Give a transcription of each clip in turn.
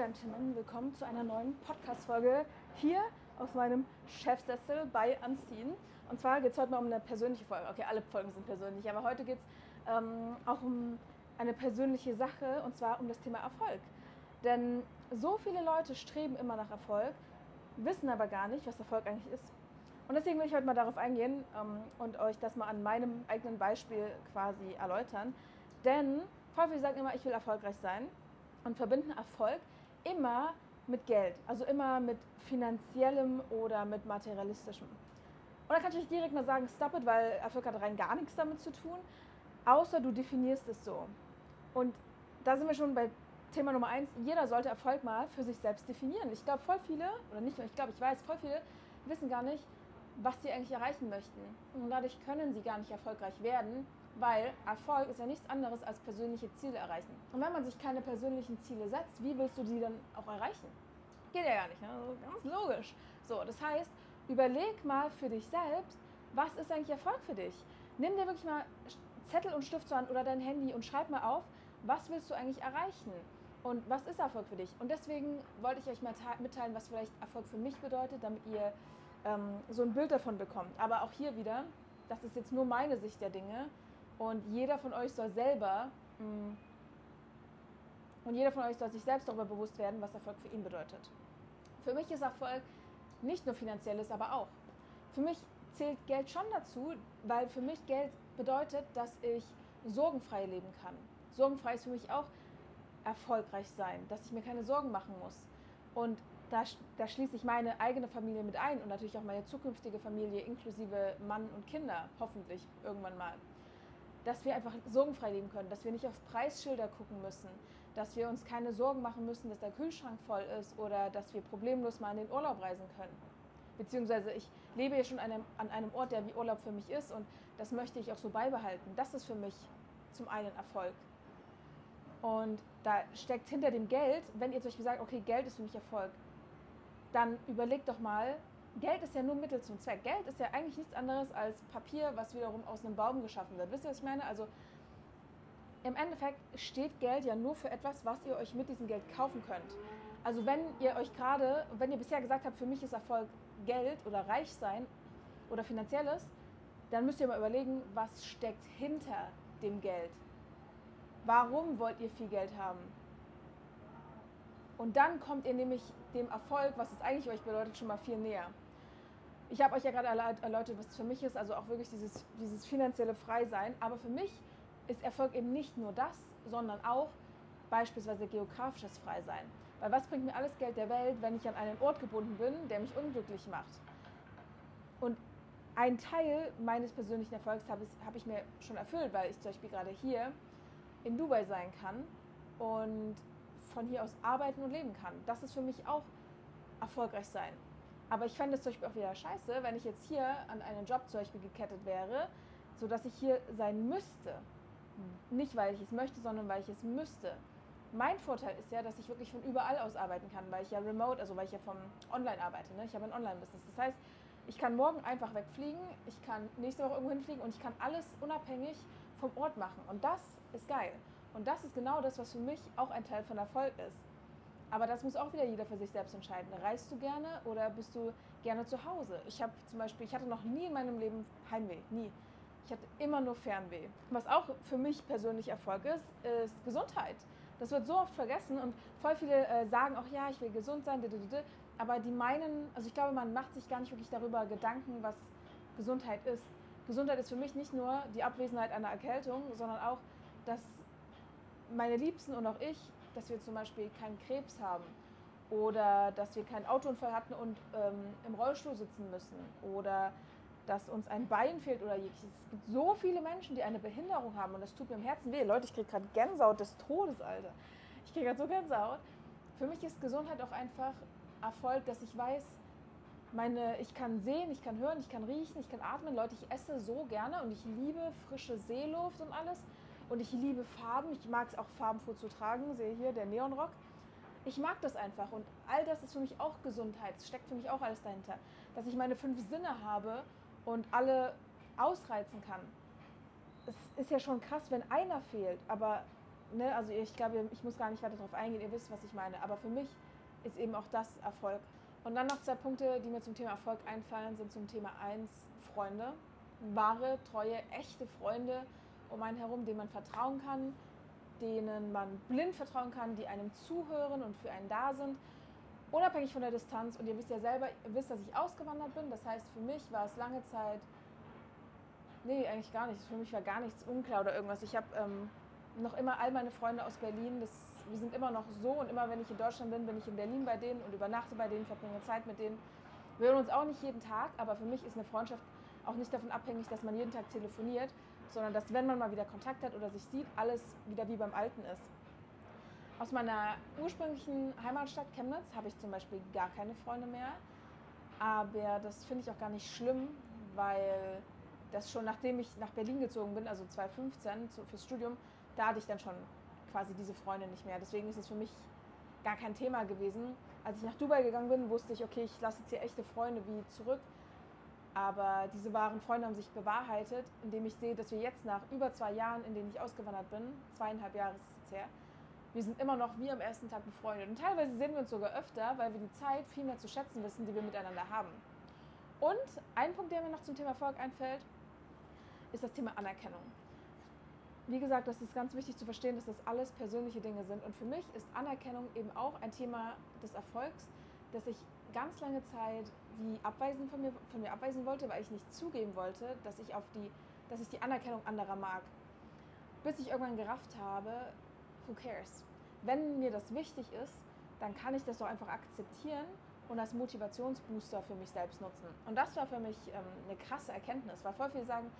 Gentlemen, willkommen zu einer neuen Podcast-Folge hier aus meinem Chefsessel bei Unseen. Und zwar geht es heute mal um eine persönliche Folge. Okay, alle Folgen sind persönlich, aber heute geht es ähm, auch um eine persönliche Sache und zwar um das Thema Erfolg. Denn so viele Leute streben immer nach Erfolg, wissen aber gar nicht, was Erfolg eigentlich ist. Und deswegen will ich heute mal darauf eingehen ähm, und euch das mal an meinem eigenen Beispiel quasi erläutern. Denn voll viele sagen immer, ich will erfolgreich sein und verbinden Erfolg immer mit Geld, also immer mit finanziellem oder mit materialistischem. Und da kann ich direkt mal sagen, stop it, weil Erfolg hat rein gar nichts damit zu tun, außer du definierst es so. Und da sind wir schon bei Thema Nummer eins. Jeder sollte Erfolg mal für sich selbst definieren. Ich glaube, voll viele, oder nicht nur, ich glaube, ich weiß, voll viele wissen gar nicht, was sie eigentlich erreichen möchten. Und dadurch können sie gar nicht erfolgreich werden, weil Erfolg ist ja nichts anderes als persönliche Ziele erreichen. Und wenn man sich keine persönlichen Ziele setzt, wie willst du die dann auch erreichen? Geht ja gar nicht, ne? also ganz logisch. So, das heißt, überleg mal für dich selbst, was ist eigentlich Erfolg für dich? Nimm dir wirklich mal Zettel und Stift zur Hand oder dein Handy und schreib mal auf, was willst du eigentlich erreichen? Und was ist Erfolg für dich? Und deswegen wollte ich euch mal mitteilen, was vielleicht Erfolg für mich bedeutet, damit ihr ähm, so ein Bild davon bekommt. Aber auch hier wieder, das ist jetzt nur meine Sicht der Dinge. Und jeder von euch soll selber mh, mm, und jeder von euch soll sich selbst darüber bewusst werden, was Erfolg für ihn bedeutet. Für mich ist Erfolg nicht nur finanzielles, aber auch. Für mich zählt Geld schon dazu, weil für mich Geld bedeutet, dass ich sorgenfrei leben kann. Sorgenfrei ist für mich auch erfolgreich sein, dass ich mir keine Sorgen machen muss. Und da, da schließe ich meine eigene Familie mit ein und natürlich auch meine zukünftige Familie inklusive Mann und Kinder, hoffentlich irgendwann mal dass wir einfach sorgenfrei leben können, dass wir nicht auf Preisschilder gucken müssen, dass wir uns keine Sorgen machen müssen, dass der Kühlschrank voll ist oder dass wir problemlos mal in den Urlaub reisen können. Beziehungsweise ich lebe ja schon an einem, Ort, der wie Urlaub für mich ist und das möchte ich auch so beibehalten. Das ist für mich zum einen Erfolg. Und da steckt hinter dem Geld, wenn ihr zum Beispiel sagt, okay, Geld ist für mich Erfolg, dann überlegt doch mal, Geld ist ja nur Mittel zum Zweck. Geld ist ja eigentlich nichts anderes als Papier, was wiederum aus einem Baum geschaffen wird. Wisst ihr, was ich meine? Also im Endeffekt steht Geld ja nur für etwas, was ihr euch mit diesem Geld kaufen könnt. Also wenn ihr euch gerade, wenn ihr bisher gesagt habt, für mich ist Erfolg Geld oder reich sein oder finanzielles, dann müsst ihr mal überlegen, was steckt hinter dem Geld. Warum wollt ihr viel Geld haben? Und dann kommt ihr nämlich dem Erfolg, was es eigentlich euch bedeutet, schon mal viel näher. Ich habe euch ja gerade erläutert, was es für mich ist, also auch wirklich dieses, dieses finanzielle Freisein. Aber für mich ist Erfolg eben nicht nur das, sondern auch beispielsweise geografisches Freisein. Weil was bringt mir alles Geld der Welt, wenn ich an einen Ort gebunden bin, der mich unglücklich macht? Und ein Teil meines persönlichen Erfolgs habe ich, hab ich mir schon erfüllt, weil ich zum Beispiel gerade hier in Dubai sein kann und von hier aus arbeiten und leben kann. Das ist für mich auch erfolgreich sein. Aber ich fände es zum Beispiel auch wieder scheiße, wenn ich jetzt hier an einen Job zum Beispiel gekettet wäre, sodass ich hier sein müsste. Hm. Nicht, weil ich es möchte, sondern weil ich es müsste. Mein Vorteil ist ja, dass ich wirklich von überall aus arbeiten kann, weil ich ja remote, also weil ich ja vom Online arbeite. Ne? Ich habe ein Online-Business. Das heißt, ich kann morgen einfach wegfliegen, ich kann nächste Woche irgendwo hinfliegen und ich kann alles unabhängig vom Ort machen. Und das ist geil. Und das ist genau das, was für mich auch ein Teil von Erfolg ist. Aber das muss auch wieder jeder für sich selbst entscheiden. Reist du gerne oder bist du gerne zu Hause? Ich habe zum Beispiel, ich hatte noch nie in meinem Leben Heimweh, nie. Ich hatte immer nur Fernweh. Was auch für mich persönlich Erfolg ist, ist Gesundheit. Das wird so oft vergessen und voll viele äh, sagen auch, ja, ich will gesund sein, aber die meinen, also ich glaube, man macht sich gar nicht wirklich darüber Gedanken, was Gesundheit ist. Gesundheit ist für mich nicht nur die Abwesenheit einer Erkältung, sondern auch, dass meine Liebsten und auch ich, dass wir zum Beispiel keinen Krebs haben oder dass wir keinen Autounfall hatten und ähm, im Rollstuhl sitzen müssen oder dass uns ein Bein fehlt oder jegliches. Es gibt so viele Menschen, die eine Behinderung haben und das tut mir im Herzen weh. Leute, ich kriege gerade Gänsehaut des Todes, Alter. Ich kriege gerade so Gänsehaut. Für mich ist Gesundheit auch einfach Erfolg, dass ich weiß, meine, ich kann sehen, ich kann hören, ich kann riechen, ich kann atmen. Leute, ich esse so gerne und ich liebe frische Seeluft und alles. Und ich liebe Farben. Ich mag es auch farbenfroh zu tragen. Sehe hier der Neonrock. Ich mag das einfach. Und all das ist für mich auch Gesundheit. Es steckt für mich auch alles dahinter. Dass ich meine fünf Sinne habe und alle ausreizen kann. Es ist ja schon krass, wenn einer fehlt. Aber ne, also ich glaube, ich muss gar nicht weiter darauf eingehen, ihr wisst, was ich meine. Aber für mich ist eben auch das Erfolg. Und dann noch zwei Punkte, die mir zum Thema Erfolg einfallen, sind zum Thema 1 Freunde. Wahre, treue, echte Freunde um einen herum, denen man vertrauen kann, denen man blind vertrauen kann, die einem zuhören und für einen da sind, unabhängig von der Distanz. Und ihr wisst ja selber, ihr wisst, dass ich ausgewandert bin. Das heißt, für mich war es lange Zeit, nee, eigentlich gar nichts. Für mich war gar nichts unklar oder irgendwas. Ich habe ähm, noch immer all meine Freunde aus Berlin. Das, wir sind immer noch so und immer, wenn ich in Deutschland bin, bin ich in Berlin bei denen und übernachte bei denen, verbringe Zeit mit denen. Wir hören uns auch nicht jeden Tag, aber für mich ist eine Freundschaft auch nicht davon abhängig, dass man jeden Tag telefoniert, sondern dass, wenn man mal wieder Kontakt hat oder sich sieht, alles wieder wie beim Alten ist. Aus meiner ursprünglichen Heimatstadt Chemnitz habe ich zum Beispiel gar keine Freunde mehr. Aber das finde ich auch gar nicht schlimm, weil das schon nachdem ich nach Berlin gezogen bin, also 2015 fürs Studium, da hatte ich dann schon quasi diese Freunde nicht mehr. Deswegen ist es für mich gar kein Thema gewesen. Als ich nach Dubai gegangen bin, wusste ich, okay, ich lasse jetzt hier echte Freunde wie zurück. Aber diese wahren Freunde haben sich bewahrheitet, indem ich sehe, dass wir jetzt nach über zwei Jahren, in denen ich ausgewandert bin, zweieinhalb Jahre ist es jetzt her, wir sind immer noch wie am ersten Tag befreundet. Und teilweise sehen wir uns sogar öfter, weil wir die Zeit viel mehr zu schätzen wissen, die wir miteinander haben. Und ein Punkt, der mir noch zum Thema Erfolg einfällt, ist das Thema Anerkennung. Wie gesagt, das ist ganz wichtig zu verstehen, dass das alles persönliche Dinge sind. Und für mich ist Anerkennung eben auch ein Thema des Erfolgs, dass ich ganz lange Zeit wie abweisen von mir, von mir abweisen wollte, weil ich nicht zugeben wollte, dass ich, auf die, dass ich die Anerkennung anderer mag. Bis ich irgendwann gerafft habe, who cares? Wenn mir das wichtig ist, dann kann ich das doch einfach akzeptieren und als Motivationsbooster für mich selbst nutzen. Und das war für mich ähm, eine krasse Erkenntnis, weil voll viele sagen,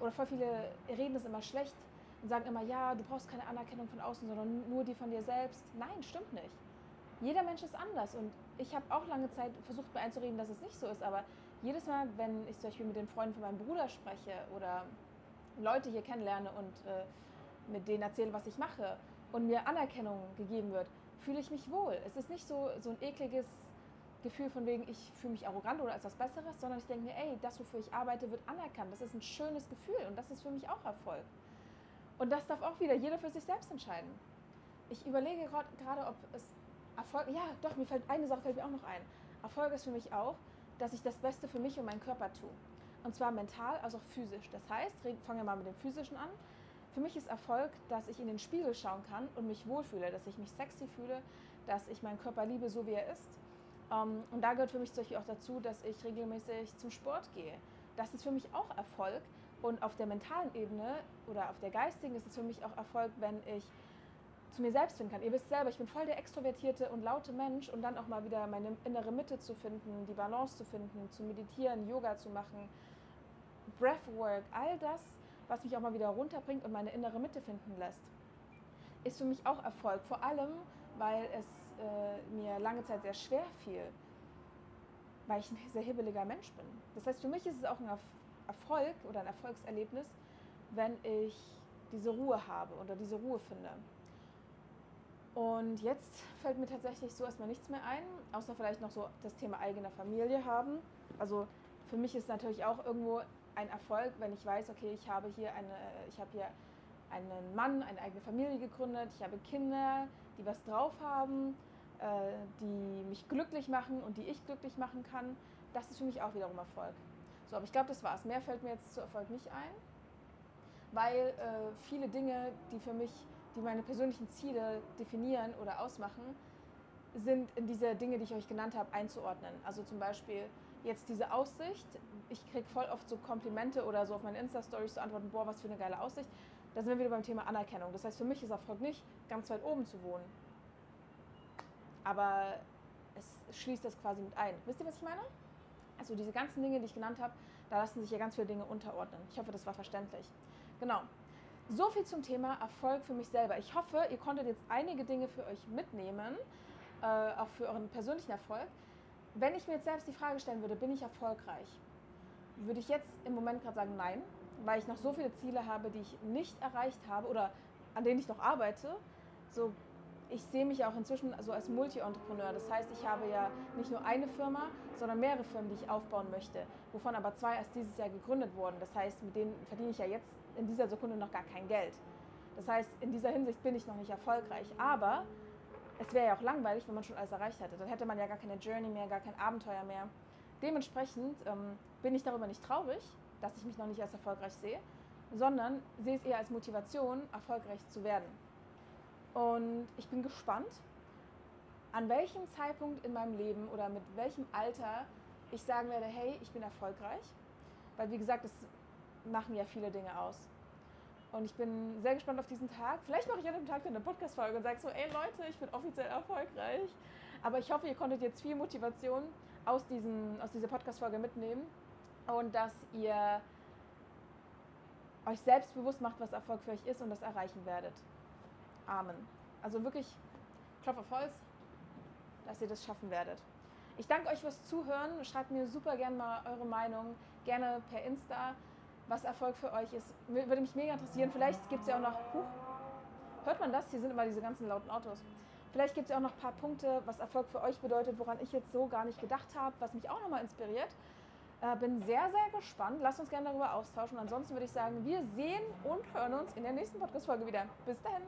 oder voll viele reden es immer schlecht und sagen immer, ja, du brauchst keine Anerkennung von außen, sondern nur die von dir selbst. Nein, stimmt nicht. Jeder Mensch ist anders und ich habe auch lange Zeit versucht, mir einzureden, dass es nicht so ist, aber jedes Mal, wenn ich zum Beispiel mit den Freunden von meinem Bruder spreche oder Leute hier kennenlerne und äh, mit denen erzähle, was ich mache und mir Anerkennung gegeben wird, fühle ich mich wohl. Es ist nicht so, so ein ekliges Gefühl von wegen, ich fühle mich arrogant oder als was Besseres, sondern ich denke mir, ey, das, wofür ich arbeite, wird anerkannt. Das ist ein schönes Gefühl und das ist für mich auch Erfolg. Und das darf auch wieder jeder für sich selbst entscheiden. Ich überlege gerade, ob es Erfolg, ja, doch, mir fällt eine Sache fällt mir auch noch ein. Erfolg ist für mich auch, dass ich das Beste für mich und meinen Körper tue. Und zwar mental als auch physisch. Das heißt, fangen wir mal mit dem Physischen an. Für mich ist Erfolg, dass ich in den Spiegel schauen kann und mich wohlfühle, dass ich mich sexy fühle, dass ich meinen Körper liebe, so wie er ist ähm, und da gehört für mich zum Beispiel auch dazu, dass ich regelmäßig zum Sport gehe. Das ist für mich auch Erfolg. Und auf der mentalen Ebene oder auf der geistigen ist es für mich auch Erfolg, wenn ich zu mir selbst finden kann. Ihr wisst selber, ich bin voll der extrovertierte und laute Mensch und dann auch mal wieder meine innere Mitte zu finden, die Balance zu finden, zu meditieren, Yoga zu machen, Breathwork, all das, was mich auch mal wieder runterbringt und meine innere Mitte finden lässt, ist für mich auch Erfolg. Vor allem, weil es äh, mir lange Zeit sehr schwer fiel, weil ich ein sehr hibbeliger Mensch bin. Das heißt, für mich ist es auch ein Erfolg oder ein Erfolgserlebnis, wenn ich diese Ruhe habe oder diese Ruhe finde. Und jetzt fällt mir tatsächlich so erstmal nichts mehr ein, außer vielleicht noch so das Thema eigener Familie haben. Also für mich ist natürlich auch irgendwo ein Erfolg, wenn ich weiß, okay, ich habe hier eine, ich habe hier einen Mann, eine eigene Familie gegründet, ich habe Kinder, die was drauf haben, äh, die mich glücklich machen und die ich glücklich machen kann, das ist für mich auch wiederum Erfolg. So, aber ich glaube, das war's. Mehr fällt mir jetzt zu Erfolg nicht ein, weil äh, viele Dinge, die für mich, die meine persönlichen Ziele definieren oder ausmachen, sind in diese Dinge, die ich euch genannt habe, einzuordnen. Also zum Beispiel jetzt diese Aussicht. Ich kriege voll oft so Komplimente oder so auf meine Insta-Stories zu antworten, boah, was für eine geile Aussicht. Da sind wir wieder beim Thema Anerkennung. Das heißt, für mich ist Erfolg nicht, ganz weit oben zu wohnen aber es schließt das quasi mit ein. Wisst ihr, was ich meine? Also diese ganzen Dinge, die ich genannt habe, da lassen sich ja ganz viele Dinge unterordnen. Ich hoffe, das war verständlich. Genau. So viel zum Thema Erfolg für mich selber. Ich hoffe, ihr konntet jetzt einige Dinge für euch mitnehmen, äh, auch für euren persönlichen Erfolg. Wenn ich mir jetzt selbst die Frage stellen würde, bin ich erfolgreich? Würde ich jetzt im Moment gerade sagen, nein, weil ich noch so viele Ziele habe, die ich nicht erreicht habe oder an denen ich noch arbeite. So ich sehe mich auch inzwischen so als Multi-Entrepreneur. Das heißt, ich habe ja nicht nur eine Firma, sondern mehrere Firmen, die ich aufbauen möchte, wovon aber zwei erst dieses Jahr gegründet wurden. Das heißt, mit denen verdiene ich ja jetzt in dieser Sekunde noch gar kein Geld. Das heißt, in dieser Hinsicht bin ich noch nicht erfolgreich. Aber es wäre ja auch langweilig, wenn man schon alles erreicht hätte. Dann hätte man ja gar keine Journey mehr, gar kein Abenteuer mehr. Dementsprechend ähm, bin ich darüber nicht traurig, dass ich mich noch nicht als erfolgreich sehe, sondern sehe es eher als Motivation, erfolgreich zu werden. Und ich bin gespannt, an welchem Zeitpunkt in meinem Leben oder mit welchem Alter ich sagen werde, hey, ich bin erfolgreich. Weil wie gesagt, es machen ja viele Dinge aus. Und ich bin sehr gespannt auf diesen Tag. Vielleicht mache ich an dem Tag dann eine Podcast-Folge und sage so, ey Leute, ich bin offiziell erfolgreich. Aber ich hoffe, ihr konntet jetzt viel Motivation aus, diesen, aus dieser Podcast-Folge mitnehmen und dass ihr euch selbst bewusst macht, was Erfolg für euch ist und das erreichen werdet. Amen. Also wirklich, Klopf auf Holz, dass ihr das schaffen werdet. Ich danke euch fürs Zuhören. Schreibt mir super gerne mal eure Meinung, gerne per Insta, was Erfolg für euch ist. Würde mich mega interessieren. Vielleicht gibt es ja auch noch. Huch, hört man das? Hier sind immer diese ganzen lauten Autos. Vielleicht gibt es ja auch noch ein paar Punkte, was Erfolg für euch bedeutet, woran ich jetzt so gar nicht gedacht habe, was mich auch nochmal inspiriert. Äh, bin sehr, sehr gespannt. Lasst uns gerne darüber austauschen. Ansonsten würde ich sagen, wir sehen und hören uns in der nächsten Podcast-Folge wieder. Bis dahin.